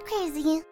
Crazy.